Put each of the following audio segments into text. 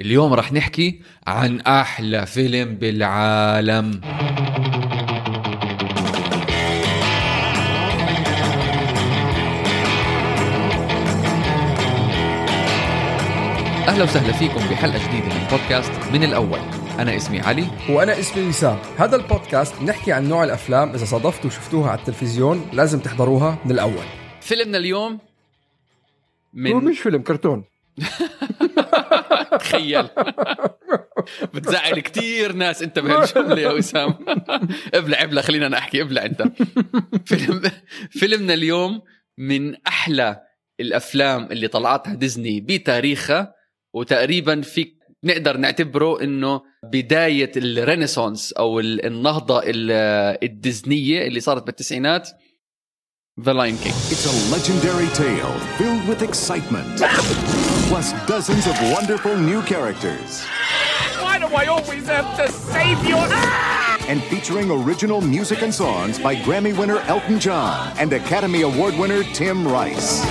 اليوم رح نحكي عن أحلى فيلم بالعالم. أهلا وسهلا فيكم بحلقة جديدة من بودكاست من الأول. أنا اسمي علي. وأنا اسمي وسام هذا البودكاست نحكي عن نوع الأفلام إذا صادفتوا وشفتوها على التلفزيون لازم تحضروها من الأول. فيلمنا اليوم هو من مش فيلم كرتون. تخيل. بتزعل كتير ناس. انت بهالجملة يا وسام. ابلع ابلع خلينا أنا احكي ابلع انت. فيلم فيلمنا اليوم من أحلى الأفلام اللي طلعتها ديزني بتاريخها وتقريبا فيك نقدر نعتبره إنه بداية الرينيسانس أو ال- النهضة ال- الديزنية اللي صارت بالتسعينات. ذا لاين كينج It's a legendary tale filled with excitement, plus dozens of wonderful new characters, Why do I always have to save you? and featuring original music and songs by Grammy winner Elton John and Academy Award winner Tim Rice.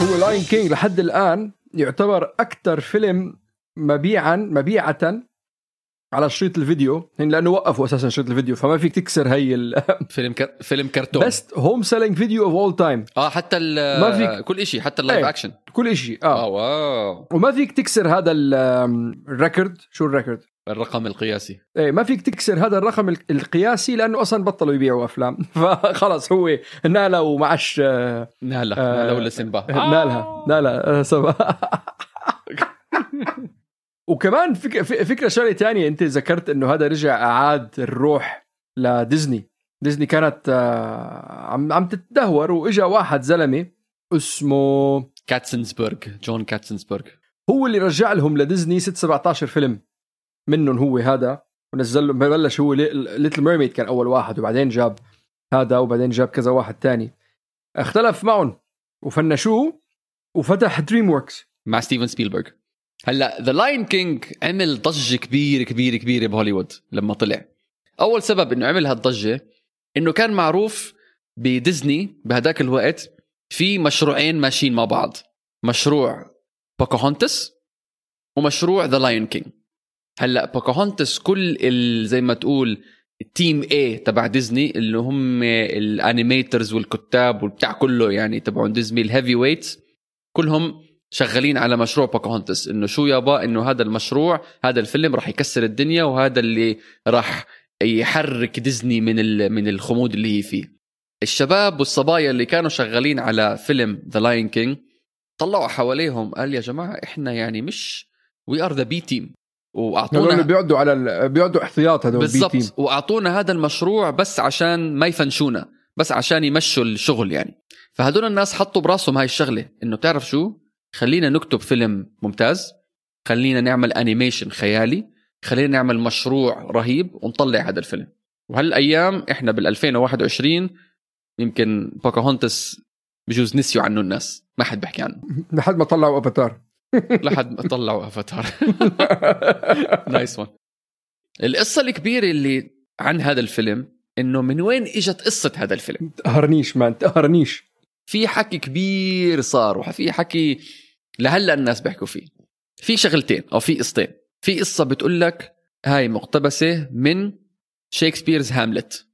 هو لاين كينج لحد الان يعتبر اكثر فيلم مبيعا مبيعة على شريط الفيديو هن لأنه وقفوا أساسا شريط الفيديو فما فيك تكسر هي فيلم كر... فيلم كرتون. Best home selling video of all time آه حتى ال ما فيك- كل شيء حتى ال live إيه. اكشن كل شيء آه. آه wow. وما فيك تكسر هذا ال- ال record شو ال record الرقم القياسي. إيه ما فيك تكسر هذا الرقم ال- القياسي لأنه أصلا بطلوا يبيعوا أفلام. فخلص هو نالا ومعش آه، نالا آه، نالا ولا سيمبا. نالها نالا آه، سبا وكمان فك... فكرة شغلة تانية. انت ذكرت انه هذا رجع أعاد الروح لديزني. ديزني كانت آه، عم عم تتدهور وإجا واحد زلمة اسمه كاتسنسبرغ جون كاتسنسبرغ. هو اللي رجع لهم لديزني 6 17 فيلم. منهم هو هذا. ونزل له بلش هو Little Mermaid كان أول واحد وبعدين جاب هذا وبعدين جاب كذا واحد تاني. اختلف معهم وفنشوه وفتح DreamWorks مع ستيفن سبيلبرغ. هلا The Lion King عمل ضجة كبيرة كبيرة كبيرة بهوليوود لما طلع. أول سبب إنه عمل هالضجة إنه كان معروف بديزني بهداك الوقت في مشروعين ماشيين مع بعض. مشروع بوكاهونتس ومشروع The Lion King هلا بوكاهونتس كل ال- زي ما تقول ال team A تبع ديزني اللي هم ال animators والكتاب والبتاع كله يعني تبعون ديزني ال heavy weights كلهم شغالين على مشروع بوكاهونتس إنه شو يابا؟ إنه هذا المشروع هذا الفيلم راح يكسر الدنيا وهذا اللي راح يحرك ديزني من من الخمود اللي هي فيه. الشباب والصبايا اللي كانوا شغالين على فيلم The Lion King طلعوا حواليهم قال يا جماعة إحنا يعني مش we are the B team هذول واعطونا بيقعدوا على ال... بيقعدوا احتياط هذول team بالضبط. وأعطونا هذا المشروع بس عشان ما يفنشونا بس عشان يمشوا الشغل يعني. فهدول الناس حطوا براسهم هاي الشغلة إنه بتعرف شو؟ خلينا نكتب فيلم ممتاز خلينا نعمل animation خيالي خلينا نعمل مشروع رهيب ونطلع هذا الفيلم. وهالأيام إحنا بال 2021 يمكن بوكاهونتس بجوز نسيوا عنه الناس ما حد بحكي عنه. لحد ما طلعوا افاتار لحد ما طلعوا افاتار nice one القصة الكبيرة اللي عن هذا الفيلم إنه من وين إجت قصة هذا الفيلم؟ تقهرنيش man تقهرنيش في حكي كبير صار وفي حكي لهلا الناس بيحكوا فيه. في شغلتين أو في قصتين. في قصة بتقول لك هاي مقتبسة من Shakespeare's Hamlet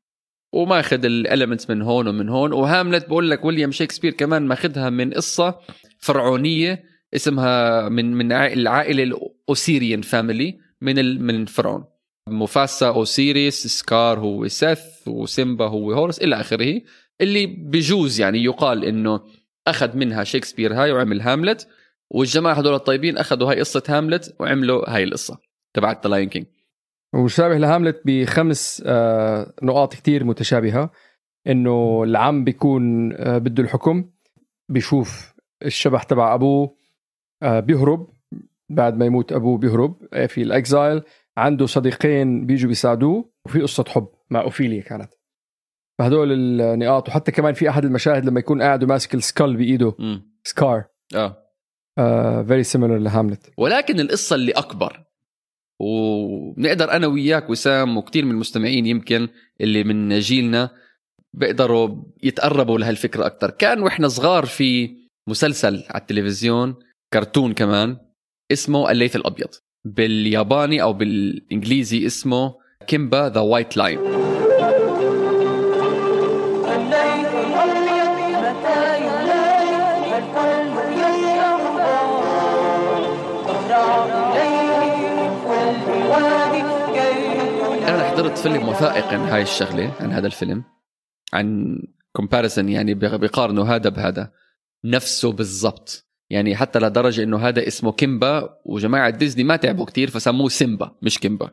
وماخذ ال elements من هون ومن هون. وهاملت بقول لك ويليام شكسبير كمان ماخذها من قصة فرعونية اسمها من من عائل- العائلة ال Osirian family من من فرعون موفاسا أوسيريس سكار هو سيث وسيمبا هو هورس إلى آخره. اللي بجوز يعني يقال إنه أخذ منها شكسبير هاي وعمل هاملت والجماعة هذول الطيبين أخذوا هاي قصة هاملت وعملوا هاي القصة تبعت The Lion King وشابه لهاملت بخمس آه، نقاط كتير متشابهة إنه العم بيكون آه، بده الحكم بيشوف الشبح تبع أبوه آه، بيهرب بعد ما يموت أبوه بيهرب في ال exile عنده صديقين بيجوا بيساعدوه وفي قصة حب مع أوفيليا كانت. فهدول النقاط وحتى كمان في أحد المشاهد لما يكون قاعد وماسك ال skull بإيده. امم سكار. آه. very similar لهاملت ولكن القصة اللي أكبر وبنقدر أنا وياك وسام وكثير من المستمعين يمكن اللي من جيلنا بيقدروا يتقربوا لهالفكرة أكثر كان وإحنا صغار في مسلسل على التلفزيون كرتون كمان اسمه الليث الأبيض. بالياباني أو بالإنجليزي اسمه Kimba the White Lion. فيلم وثائقي عن هاي الشغلة عن هذا الفيلم. عن comparison يعني بيق- بيقارنوا هذا بهذا. نفسه بالضبط. يعني حتى لدرجة إنه هذا اسمه كيمبا وجماعة ديزني ما تعبوا كتير فسموه سيمبا مش كيمبا.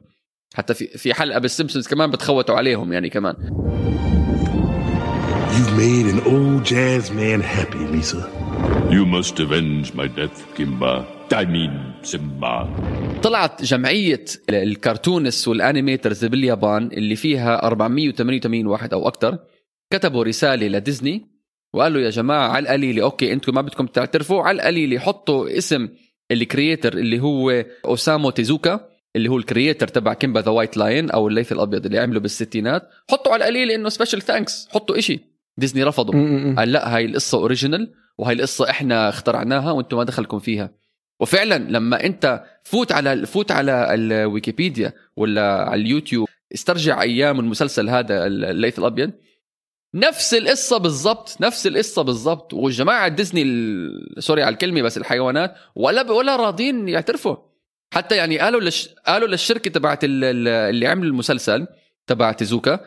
حتى في في حلقة بالسيمبسونز كمان بتخوتوا عليهم يعني كمان. You've made an old jazz man happy, Lisa. You must avenge my death, Kimba. Mean, Simba. طلعت جمعية ال cartoons وال animators باليابان اللي فيها 488 واحد أو أكثر كتبوا رسالة لديزني وقالوا يا جماعة على القليلة okay أنتم ما بدكم تعترفوا على القليلة حطوا اسم ال creator اللي هو أوسامو تيزوكا اللي هو ال creator تبع كيمبا the White Lion أو الليث الأبيض اللي عمله بالستينات. حطوا على القليلة إنه special thanks حطوا إشي. ديزني رفضوا. قال لا هاي القصة original وهاي القصة إحنا اخترعناها وأنتم ما دخلكم فيها. وفعلا لما أنت فوت على فوت على الويكيبيديا ولا على اليوتيوب استرجع أيام المسلسل هذا الليث الأبيض. نفس القصة بالضبط نفس القصة بالضبط. والجماعه ديزني sorry على الكلمة بس الحيوانات ولا ولا راضين يعترفوا. حتى يعني قالوا لش قالوا للشركة تبعت ال- ال- اللي عملوا المسلسل تبع تيزوكا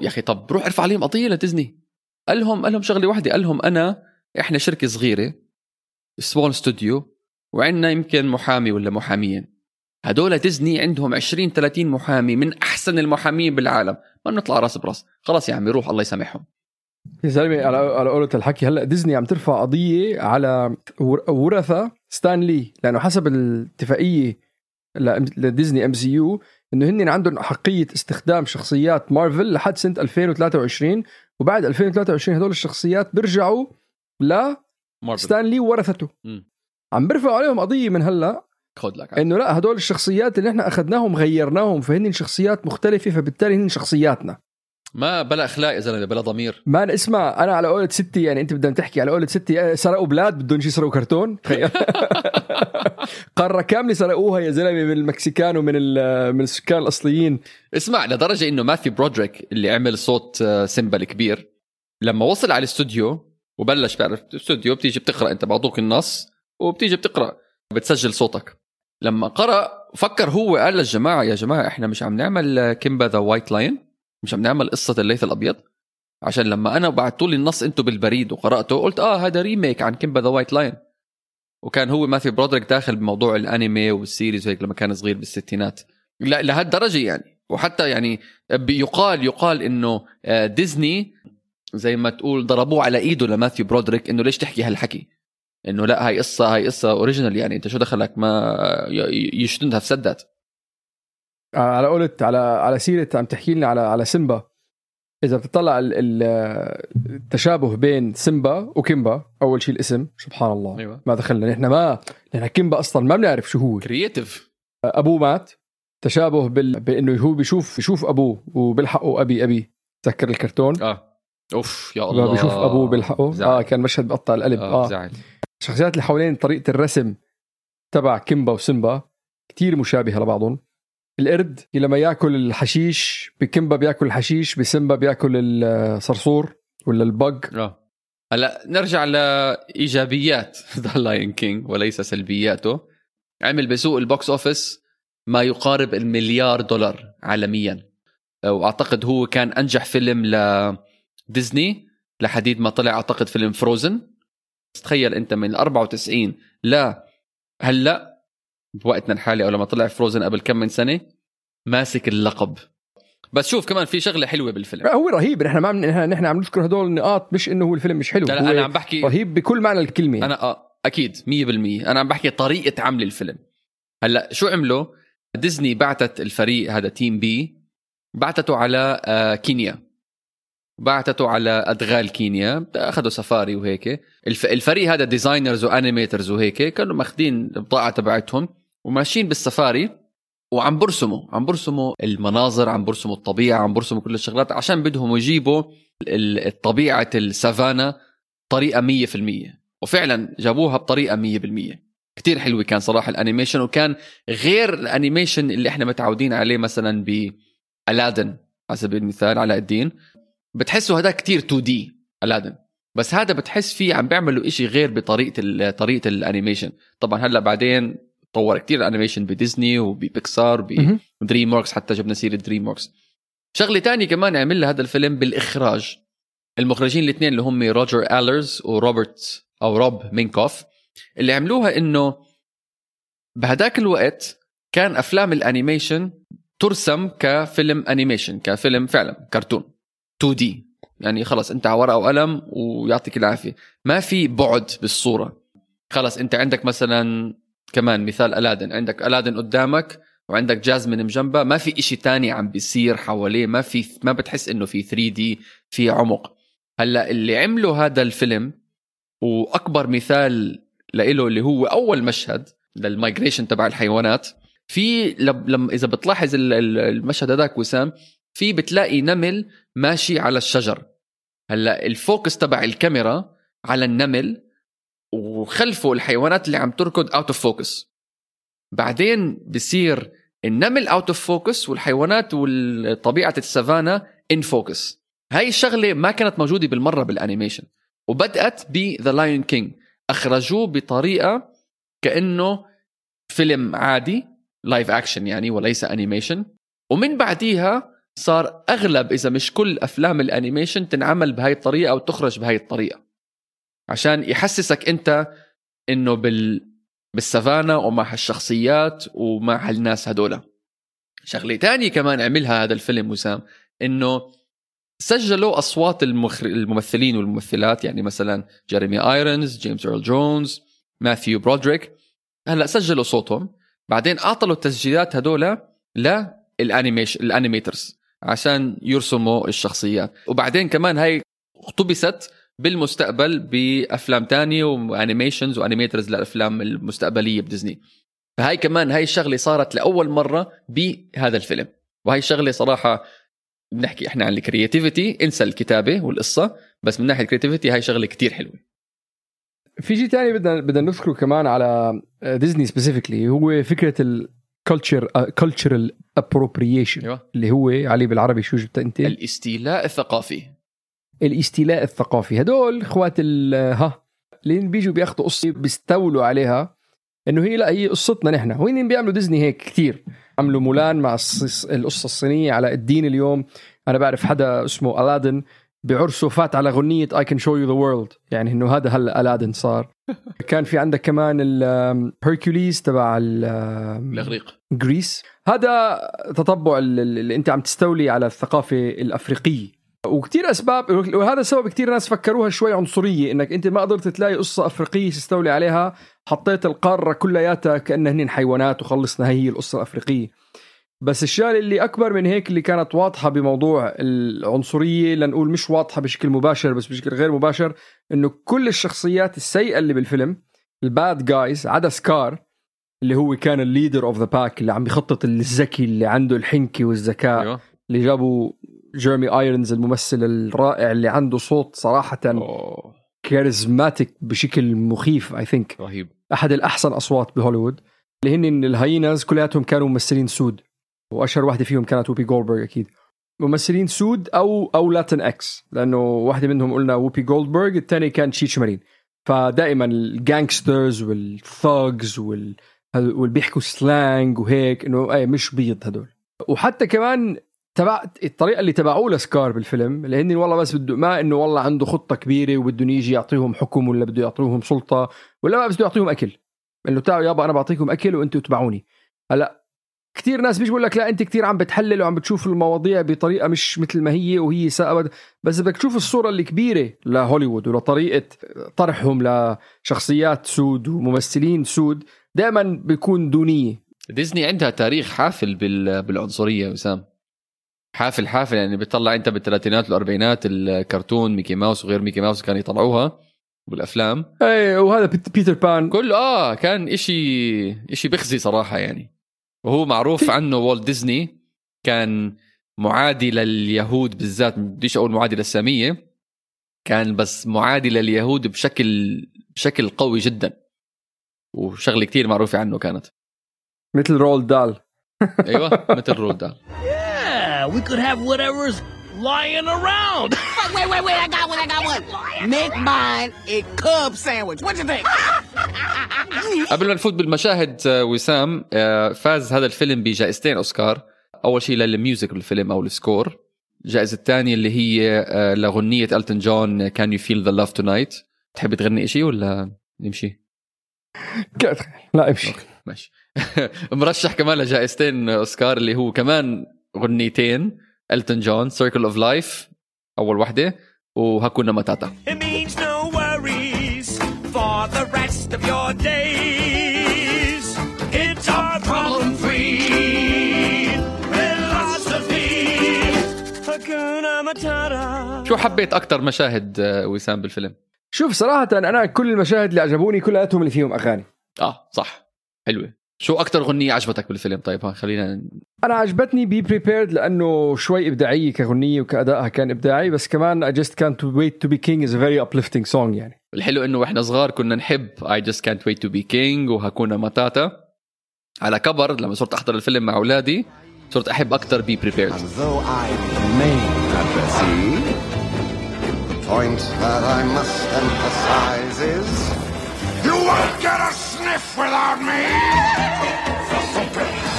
يا أخي طب روح ارفع عليهم قضية لديزني. قال لهم قال لهم شغلة واحدة قال لهم أنا إحنا شركة صغيرة small studio وعندنا يمكن محامي ولا محاميين. هدول ديزني عندهم 20 30 محامي من أحسن المحامين بالعالم. ما بنطلع راس براس. خلاص يا عمي روح الله يسامحهم. يا زلمه على على قولة الحكي. هلأ ديزني عم ترفع قضية على ور- ورثة ستان لي لأنه حسب الاتفاقية ل- لديزني MCU إنه هن عندهم حقية استخدام شخصيات مارفل لحد سنة 2023 وبعد 2023 هدول الشخصيات بيرجعوا ل مارفل. ستان لي وورثته. عم بيرفعوا عليهم قضية من هلا. خذ لك. إنه لا هدول الشخصيات اللي إحنا أخذناهم غيرناهم فهن شخصيات مختلفة فبالتالي هن شخصياتنا. ما بلا أخلاق يا زلمة بلا ضمير. ما اسمع أنا على قولة ستي يعني أنت بدنا تحكي على قولة ستي آه، سرقوا بلاد بدهم يسرقوا كرتون. قارة كاملة سرقوها يا زلمة من المكسيكان ومن من السكان الأصليين. اسمع لدرجة إنه ماثيو برودريك اللي عمل صوت آه، سيمبا الكبير لما وصل على الاستوديو وبلش بعرف الاستوديو بتيجي بتقرأ أنت بعطوك النص وبتيجي بتقرأ بتسجل صوتك. لما قرأ فكر هو قال للجماعه يا جماعة إحنا مش عم نعمل كيمبا the White Lion مش عم نعمل قصة الليث الأبيض؟ عشان لما أنا بعثتوا لي النص أنتم بالبريد وقرأته قلت آه هذا remake عن كيمبا the White Lion وكان هو ماثيو برودريك داخل بموضوع الانمي وال series وهيك لما كان صغير بالستينات. لهالدرجة يعني. وحتى يعني يقال يقال إنه آه، ديزني زي ما تقول ضربوه على إيده لماثيو برودريك إنه ليش تحكي هالحكي؟ إنه لا هاي قصة هاي قصة original يعني أنت شو دخلك؟ ما ي- يشتنها في سدات آه، على قولة على على سيرة عم تحكي لنا على على سيمبا. إذا بتطلع ال- ال- التشابه بين سيمبا وكيمبا أول شيء الاسم سبحان الله. أيوة. ما دخلنا نحن ما نحن كيمبا أصلا ما بنعرف شو هو. creative أبوه مات. تشابه بال... بإنه هو بيشوف بيشوف أبوه وبيلحقه أبي أبي. تذكر الكرتون؟ آه. أوف يا الله بيشوف أبوه بيلحقه؟ زعل. آه كان مشهد بقطع القلب. آه. زعل. الشخصيات اللي حوالين طريقة الرسم تبع كيمبا وسيمبا كتير مشابهة لبعضهم. القرد لما يأكل الحشيش بكيمبا بيأكل الحشيش بسيمبا بيأكل الصرصور ولا البق. آه. هلا نرجع لإيجابيات The Lion King وليس سلبياته. عمل بسوق ال box office ما يقارب المليار دولار عالميا. وأعتقد هو كان أنجح فيلم لديزني لحديد ما طلع أعتقد فيلم Frozen تخيل أنت من ال 94 لا هلأ بوقتنا الحالي أو لما طلع Frozen قبل كم من سنة ماسك اللقب. بس شوف كمان في شغلة حلوة بالفيلم. هو رهيب. نحن ما عم نحن عم نذكر هدول النقاط مش إنه هو الفيلم مش حلو. لا لا أنا عم بحكي رهيب بكل معنى الكلمة. أنا آه أكيد 100% أنا عم بحكي طريقة عمل الفيلم. هلأ شو عملوا؟ ديزني بعتت الفريق هذا team B بعتته على آه كينيا. بعتته على أدغال كينيا أخذوا سفاري وهيك. الف... الفريق هذا designers و animators وهيك كانوا ماخذين البضاعة تبعتهم وماشيين بالسفاري وعم برسموا عم برسموا المناظر عم برسموا الطبيعة عم برسموا كل الشغلات عشان بدهم يجيبوا طبيعه السافانا طريقه 100% وفعلا جابوها بطريقة 100% كتير حلوة كان صراحة ال animation وكان غير ال animation اللي إحنا متعودين عليه مثلا ب Aladdin على سبيل المثال علاء الدين. بتحسوا هذا كتير 2D Aladdin. بس هذا بتحس فيه عم بيعملوا إشي غير بطريقة طريقة ال animation. طبعا هلأ بعدين طور كتير ال animation بديزني وببيكسار مهم. ب DreamWorks حتى جبنا سيرة DreamWorks شغلة تانية كمان عمل هذا الفيلم بالإخراج. المخرجين الاثنين اللي هم روجر ألرز وروبرت أو روب مينكوف اللي عملوها إنه بهداك الوقت كان أفلام ال animation ترسم كفيلم animation كفيلم فعلا كرتون. 2D. يعني خلص انت على ورقة وقلم ويعطيك العافية. ما في بعد بالصورة. خلص انت عندك مثلا كمان مثال Aladdin. عندك Aladdin قدامك وعندك جازمين من جنبها ما في إشي تاني عم بيصير حواليه. ما في ما بتحس إنه في 3 D في عمق. هلأ اللي عملوا هذا الفيلم وأكبر مثال لإله اللي هو أول مشهد لل migration تبع الحيوانات في لما لم إذا بتلاحظ ال- ال- المشهد هذاك وسام في بتلاقي نمل ماشي على الشجر. هلأ ال focus تبع الكاميرا على النمل وخلفه الحيوانات اللي عم تركض out of focus بعدين بصير النمل out of focus والحيوانات وطبيعه السافانا in focus هاي الشغلة ما كانت موجودة بالمرة بال animation وبدأت ب The Lion King أخرجوه بطريقة كأنه فيلم عادي live action يعني وليس animation ومن بعديها صار أغلب إذا مش كل أفلام ال animation تنعمل بهاي الطريقة أو تخرج بهاي الطريقة. عشان يحسسك أنت إنه بال بالسافانا ومع هالشخصيات ومع هالناس هدول. شغلة تانية كمان عملها هذا الفيلم وسام إنه سجلوا أصوات المخر... الممثلين والممثلات يعني مثلا جيريمي ايرونز جيمس إيرل جونز ماثيو برودريك. هلأ سجلوا صوتهم بعدين اعطوا التسجيلات هدول لل animation ال animators. عشان يرسموا الشخصيات. وبعدين كمان هاي اقتبست بالمستقبل بأفلام تانية و animations و animators للافلام المستقبلية بديزني. فهاي كمان هاي الشغلة صارت لأول مرة بهذا الفيلم. وهي الشغلة صراحة بنحكي إحنا عن ال creativity انسى الكتابة والقصة بس من ناحية ال creativity هاي شغلة كتير حلوة. في شيء ثاني بدنا بدنا نذكره كمان على ديزني specifically هو فكرة ال culture cultural appropriation أيوه. اللي هو علي بالعربي شو جبت أنت؟ الاستيلاء الثقافي. الاستيلاء الثقافي. هدول إخوات ال ها اللي بيجوا بياخذوا قصة بيستولوا عليها إنه هي لا هي قصتنا نحن. وين بيعملوا ديزني هيك كثير عملوا مولان مع القصة الصينية علاء الدين اليوم. أنا بعرف حدا اسمه ألادن بعرسه فات على غنية I can show you the world. يعني إنه هذا هلا ألادن صار. كان في عندك كمان الهيركوليز تبع ال- الإغريق. جريس هذا تطبع ال- ال- اللي أنت عم تستولي على الثقافة الأفريقية. وكتير أسباب وهذا سبب كتير ناس فكروها شوي عنصرية إنك أنت ما قدرت تلاقي قصة أفريقية تستولي عليها حطيت القارة كلياتها كأنها هن حيوانات وخلصنا هي هي القصة الأفريقية. بس الشغلة اللي أكبر من هيك اللي كانت واضحة بموضوع العنصرية لنقول مش واضحة بشكل مباشر بس بشكل غير مباشر إنه كل الشخصيات السيئة اللي بالفيلم ال bad guys عدا سكار اللي هو كان ال leader of the pack اللي عم بيخطط الذكي اللي عنده الحنكة والذكاء أيوه. اللي جابوا جيرمي ايرونز الممثل الرائع اللي عنده صوت صراحة أوه. charismatic بشكل مخيف I think رهيب. أحد الأحسن أصوات بهوليوود. اللي هن ال hyenas كلياتهم كانوا ممثلين سود. وأشهر واحدة فيهم كانت ووبي جولدبرغ أكيد. ممثلين سود أو أو Latinx لأنه واحدة منهم قلنا ووبي جولدبرغ الثاني كان تشيتش مارين. فدائما ال gangsters وال thugs وال واللي بيحكوا slang وهيك إنه اي مش بيض هدول. وحتى كمان تبع الطريقة اللي تبعوه لسكار بالفيلم اللي هن والله بس بده ما إنه والله عنده خطة كبيرة وبده يجي يعطيهم حكم ولا بده يعطيهم سلطة ولا ما بس بده يعطيهم أكل. إنه تعالوا يابا أنا بعطيكم أكل وأنتم تتبعوني هلأ كثير ناس بيجي بقول لك لا أنت كثير عم بتحلل وعم بتشوف المواضيع بطريقة مش مثل ما هي وهي سابد بس بدك تشوف الصورة الكبيره لهوليوود ولطريقة طرحهم لشخصيات سود وممثلين سود دائما بيكون دونية. ديزني عندها تاريخ حافل بال... بالعنصرية وسام. حافل حافل يعني بتطلع انت بالثلاثينات والأربعينات الكرتون ميكي ماوس وغير ميكي ماوس كانوا يطلعوها بالأفلام. اي وهذا بيت- بيتر بان. كله آه كان إشي إشي بخزي صراحة يعني. وهو معروف عنه والت ديزني كان معادي لليهود بالذات بديش أقول معادي للساميه كان بس معادي لليهود بشكل بشكل قوي جدا. وشغلة كتير معروفة عنه كانت. مثل رول دال. أيوه مثل رولدان Yeah, we could have whatever's lying around. Wait, wait, wait, I got one, I got one. Make mine a cub sandwich. What you think? قبل ما نفوت بالمشاهد آه، وسام آه، فاز هذا الفيلم بجائزتين أوسكار أول شيء لل music بالفيلم أو ال score الجائزة الثانية اللي هي لغنيه التون جون Can You Feel the Love Tonight تحب تغني شيء ولا نمشي لا امشي ماشي مرشح كمان لجائزتين أوسكار اللي هو كمان غنيتين التون جون Circle of Life أول وحدة و Hakuna Matata It means no worries for the rest of your days. It's our problem free philosophy. Hakuna Matata. شو حبيت أكثر مشاهد آه، وسام بالفيلم شوف صراحة أنا كل المشاهد اللي عجبوني كلياتهم اللي فيهم أغاني آه صح حلوة شو أكثر غنية عجبتك بالفيلم؟ طيب ها خلينا أنا عجبتني Be Prepared لأنه شوي إبداعية كغنية وكأدائها كان إبداعي بس كمان I just can't wait to be king is a very uplifting song يعني. الحلو إنه وإحنا صغار كنا نحب I just can't wait to be king و Hakuna Matata. على كبر لما صرت أحضر الفيلم مع أولادي صرت أحب أكثر Be Prepared point that I must emphasize is You won't get a!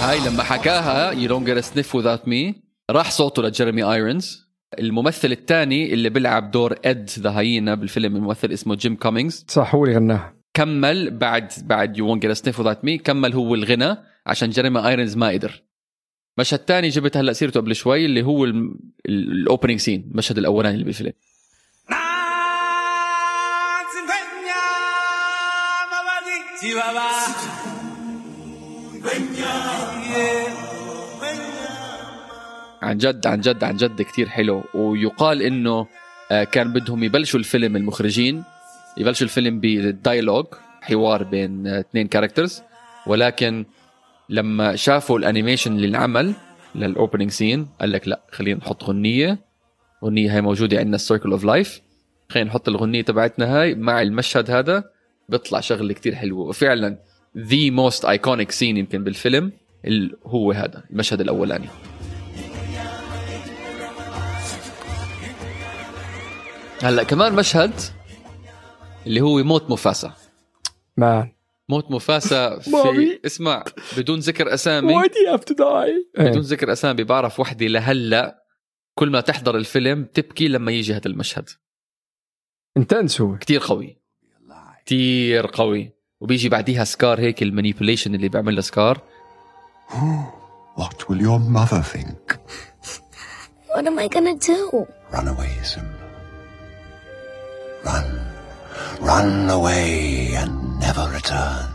هاي لما حكاها You don't get a sniff without me راح صوته لجيرمي ايرونز الممثل الثاني اللي بيلعب دور Ed the hyena بالفيلم الممثل اسمه جيم كومينجز صح هو اللي غناها كمل بعد بعد you won't get sniff without me كمل هو الغنى عشان جيرمي ايرونز ما قدر. مشهد تاني جبت هلأ سيرته قبل شوي اللي هو ال opening scene المشهد الأولاني اللي بالفيلم. عن جد عن جد عن جد كتير حلو. ويقال إنه آه، كان بدهم يبلشوا الفيلم المخرجين يبلشوا الفيلم بال dialogue حوار بين آه، اثنين characters ولكن لما شافوا ال animation اللي انعمل لل opening scene قال لك لا خلينا نحط غنية. غنية هاي موجودة عندنا ال Circle of Life خلينا نحط الغنية تبعتنا هاي مع المشهد هذا. بيطلع شغله كتير حلوة وفعلا the most iconic scene يمكن بالفيلم ال- هو هذا المشهد الأولاني. هلأ كمان مشهد اللي هو موت مفاسا مان. موت مفاسا في. اسمع بدون ذكر أسامي. Why do you have to die? بدون ذكر أسامي بعرف وحده لهلأ كل ما تحضر الفيلم تبكي لما يجي هذا المشهد. انتنس هو. كتير قوي. كتير قوي وبيجي بعديها سكار هيك ال manipulation اللي بيعملها سكار what will your mother think? What am I gonna do? Run away, Simba. Run. Run away and never return.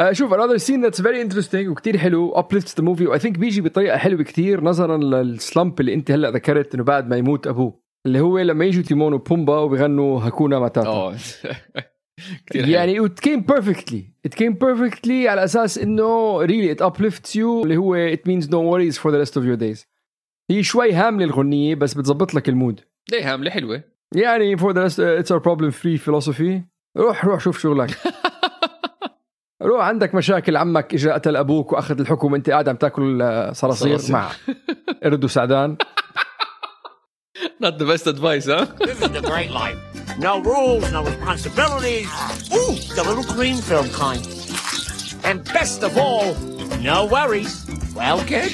آه، شوف another scene that's very interesting وكتير حلو uplifts the movie و I think بيجي بطريقة حلوة كتير نظرا لل slump اللي أنت هلأ ذكرت إنه بعد ما يموت أبوه اللي هو لما يجوا تيمون وبومبا وبيغنوا هاكونا ماتاتا. آه. يعني it came perfectly. It came perfectly على أساس إنه really it uplifts you اللي هو it means no worries for the rest of your days. هي شوي هاملة الغنية بس بتزبط لك المود. ليه هاملة؟ حلوة. يعني for the rest it's our problem free philosophy. روح روح شوف شغلك. روح عندك مشاكل عمك اجى قتل أبوك وأخذ الحكم أنت قاعد عم تاكل آه، صراصير. مع. قرد وسعدان. not the best advice ها This is the great life. No rules, no responsibilities. Ooh, the little green film kind. And best of all, no worries. Well, kid?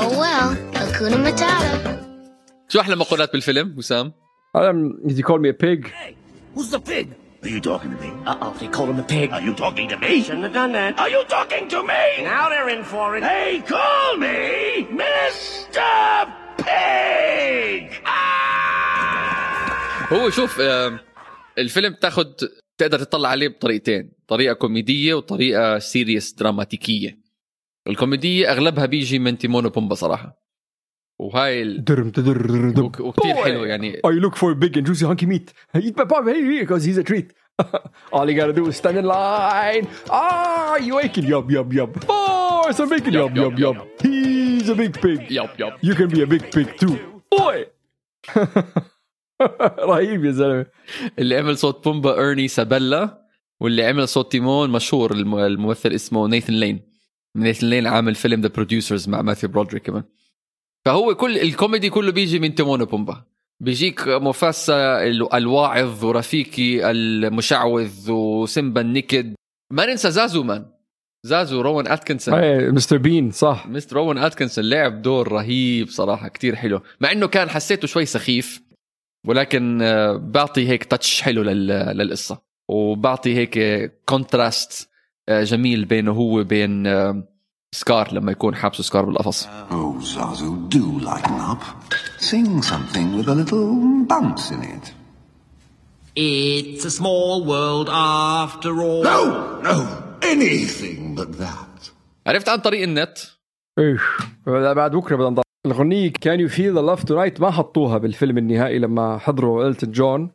Oh well, Hakuna Matata. شو احلى مقولات بالفيلم وسام Um, did you call me a pig? Who's the pig? Are you talking to me? Uh-oh, they called him a pig. Are you talking to me? Shouldn't have done that. Are you talking to me? Now they're in for it. They call me Mr. بيج آه! هو شوف آه، الفيلم تاخد تقدر تطلع عليه بطريقتين طريقة كوميدية وطريقة serious دراماتيكية الكوميدية أغلبها بيجي من تيمون بومبا صراحة وهاي ال... درم تدر وكثير حلو يعني I look for big and juicy hunky meat eat my buddy here 'cause he's a treat All you gotta do is stand in line. Ah, you achin'? Yup, yup, yup. For some bacon. Yup, yup, yup. yup. yup. yup. He's a big pig. yup yup You can be a big pig too. Boy. رهيب يا زلمة. اللي عمل صوت بومبا ارني سابيلا واللي عمل صوت تيمون مشهور الم- الممثل اسمه نيثن لين. نيثن لين عامل فيلم The Producers مع ماثيو برودريك كمان. فهو كل الكوميدي كله بيجي من تيمون وبومبا. بيجيك مفاسا ال- الواعظ ورفيقي المشعوذ وسيمبا النكد. ما ننسى زازو man زازو روان اتكنسون إيه، مستر بين صح. مستر روان اتكنسون لعب دور رهيب صراحة كتير حلو. مع إنه كان حسيته شوي سخيف ولكن آه، بعطي هيك touch حلو لل- للقصة. وبعطي هيك contrast جميل بينه هو وبين آه، سكار لما يكون حابسه سكار بالقفص. Oh, Zazu, do lighten up. Sing something with a little bounce in it. It's a small world after all. No, no, anything but that. عرفت عن طريق النت؟ إيش؟ بعد بكرة بدنا نضل. الأغنية Can You Feel the Love Tonight ما حطوها بالفيلم النهائي لما حضروا إلتون جون.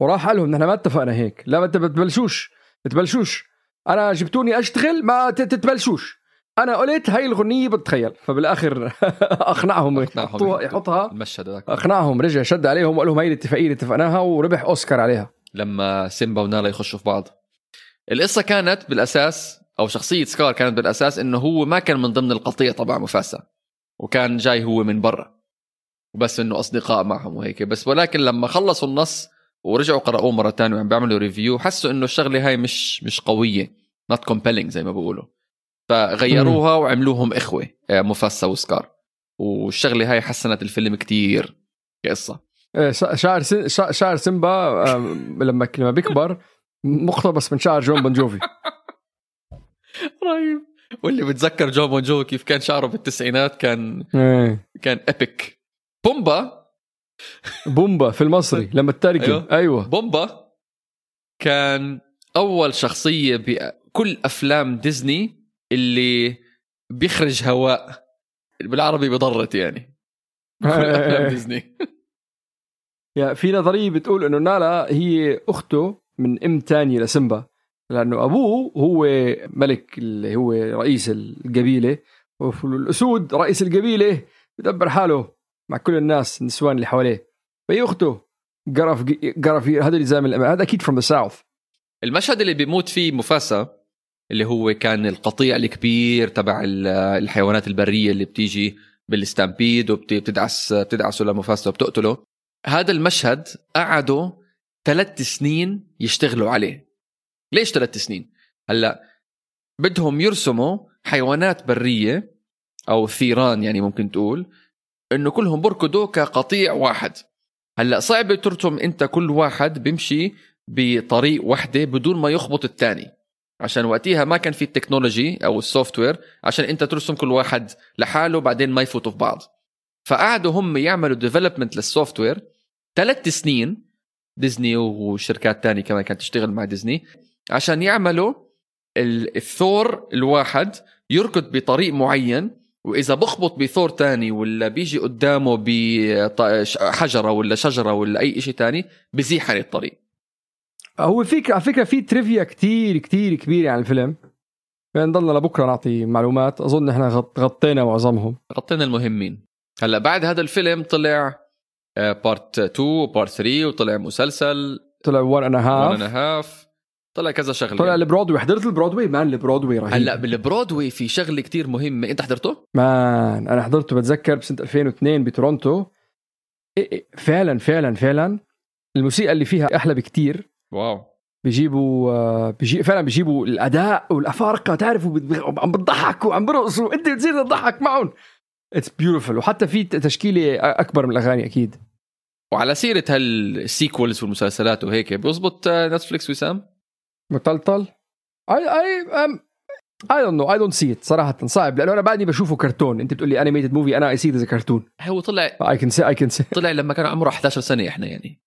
وراح قال لهم نحن ما اتفقنا هيك. لا ما انت بتبلشوش بتبلشوش أنا جبتوني أشتغل ما تتبلشوش أنا قلت هاي الأغنية بتخيل. فبالآخر أقنعهم أقنعهم. يحطوها يحطها. المشهد هذاك. أقنعهم. رجع شد عليهم وقال لهم هاي الاتفاقية اللي اتفقناها وربح أوسكار عليها. لما سيمبا ونالا يخشوا في بعض. القصة كانت بالأساس أو شخصية سكار كانت بالأساس إنه هو ما كان من ضمن القطيع تبع مفاسا وكان جاي هو من برا وبس إنه أصدقاء معهم وهيك. بس ولكن لما خلصوا النص ورجعوا قرأوه مرة ثانية وعم بيعملوا review حسوا إنه الشغلة هاي مش مش قوية not compelling زي ما بيقولوا. فغيروها وعملوهم إخوة آه، مفاسا وسكار. والشغلة هاي حسنت الفيلم كتير كقصة. شا- شعر سن- شا- شعر سيمبا آم، لما لما بيكبر مقتبس من شعر جون بون جوفي. رهيب. واللي بتذكر جو بون جو كيف كان شعره بالتسعينات كان إيه. كان epic بومبا. بومبا في المصري لما الترجم أيوه. أيوه, أيوة. بومبا كان أول شخصية بكل أفلام ديزني اللي بيخرج هواء. بالعربي بضرت يعني. كل أفلام ديزني. يا في نظرية بتقول إنه نالا هي أخته من أم تانية لسيمبا لأنه أبوه هو ملك اللي هو رئيس القبيلة والاسود رئيس القبيلة بدبر حاله مع كل الناس النسوان اللي حواليه. فهي أخته قرف قرف هذا اللي الأم- هذا أكيد from the South المشهد اللي بيموت فيه مفاسا اللي هو كان القطيع الكبير تبع ال- الحيوانات البرية اللي بتيجي بال stampede وبتدعس بتدعسه لمفاسا وبتقتله. هذا المشهد قعدوا ثلاث سنين يشتغلوا عليه. ليش ثلاث سنين؟ هلأ بدهم يرسموا حيوانات برية أو ثيران يعني ممكن تقول إنه كلهم بركضوا كقطيع واحد. هلأ صعب ترسم أنت كل واحد بيمشي بطريق وحدة بدون ما يخبط الثاني. عشان وقتها ما كان في ال technology أو ال software عشان أنت ترسم كل واحد لحاله بعدين ما يفوتوا في بعض. فقعدوا هم يعملوا development لل software ثلاث سنين ديزني وشركات تانية كمان كانت تشتغل مع ديزني عشان يعملوا ال- الثور الواحد يركض بطريق معين وإذا بخبط بثور تاني ولا بيجي قدامه بحجره ولا شجرة ولا أي شيء تاني بزيح عن الطريق. هو فيك على فكرة في trivia كتير كتير كبيرة عن الفيلم. فنضلنا لبكرة نعطي معلومات أظن إحنا غط- غطينا معظمهم. غطينا المهمين. هلأ بعد هذا الفيلم طلع part 2 و part 3 وطلع مسلسل. طلع one one half and half طلع كذا شغله طلع البرودوي حضرت ال Broadway man ال Broadway رهيب. هلا بالبرودوي في شغله كتير مهمه انت حضرته؟ man أنا حضرته بتذكر بسنة 2002 بتورونتو. إيه إيه فعلا فعلا فعلا. الموسيقى اللي فيها أحلى بكتير. wow. بيجيبوا آه، بيجي فعلا بيجيبوا الأداء والأفارقة تعرفوا بت- عم بتضحكوا عم برقصوا. أنت بتصير تضحك معهم. it's beautiful وحتى في تشكيلة أكبر من الأغاني أكيد. وعلى سيرة هال sequels والمسلسلات وهيك بيزبط آه، نتفليكس وسام؟ مطلطل؟ I I am I don't know I don't see it صراحة. صعب لأنه أنا بعدني بشوفه كرتون. أنت بتقول لي animated movie أنا I see the cartoon هو طلع I can see I can see طلع لما كان عمره 11 سنة إحنا يعني.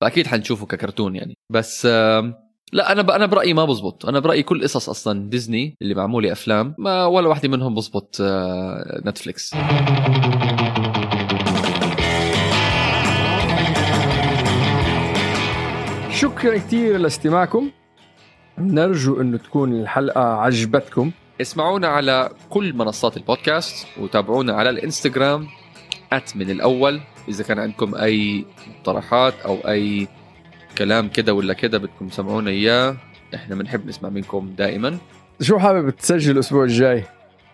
فأكيد حنشوفه ككرتون يعني. بس لا أنا ب... أنا برأيي ما بزبط. أنا برأيي كل قصص أصلا ديزني اللي معمولة أفلام ما ولا واحدة منهم بزبط آه، نتفليكس. شكرا كثير لاستماعكم. نرجو إنه تكون الحلقة عجبتكم. اسمعونا على كل منصات البودكاست وتابعونا على الإنستغرام اتمن الأول. إذا كان عندكم أي مقترحات أو أي كلام كده ولا كده بدكم تسمعونا إياه. إحنا بنحب نسمع منكم دائما. شو حابب تسجل الأسبوع الجاي؟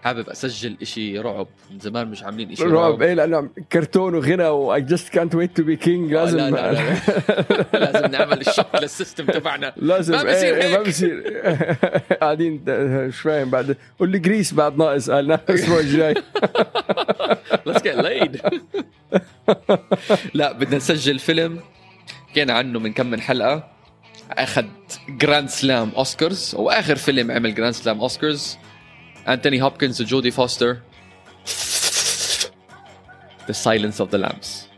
حابب أسجل إشي رعب. من زمان مش عاملين إشي رعب. إيه لأنه كرتون وغنى و I just can't wait to be king. لازم لا لا لا. لازم نعمل ال shock لل system تبعنا. لازم. ما بصير إيه إيه ما. بصير قاعدين مش فاهم بعد. قول لي جريس بعد ناقص قال الأسبوع الجاي. Let's get laid. لا بدنا نسجل فيلم. حكينا عنه من كم من حلقة. أخذ grand slam Oscars وآخر فيلم عمل grand slam Oscars أنتوني هوبكنز وجودي فوستر The Silence of the Lambs.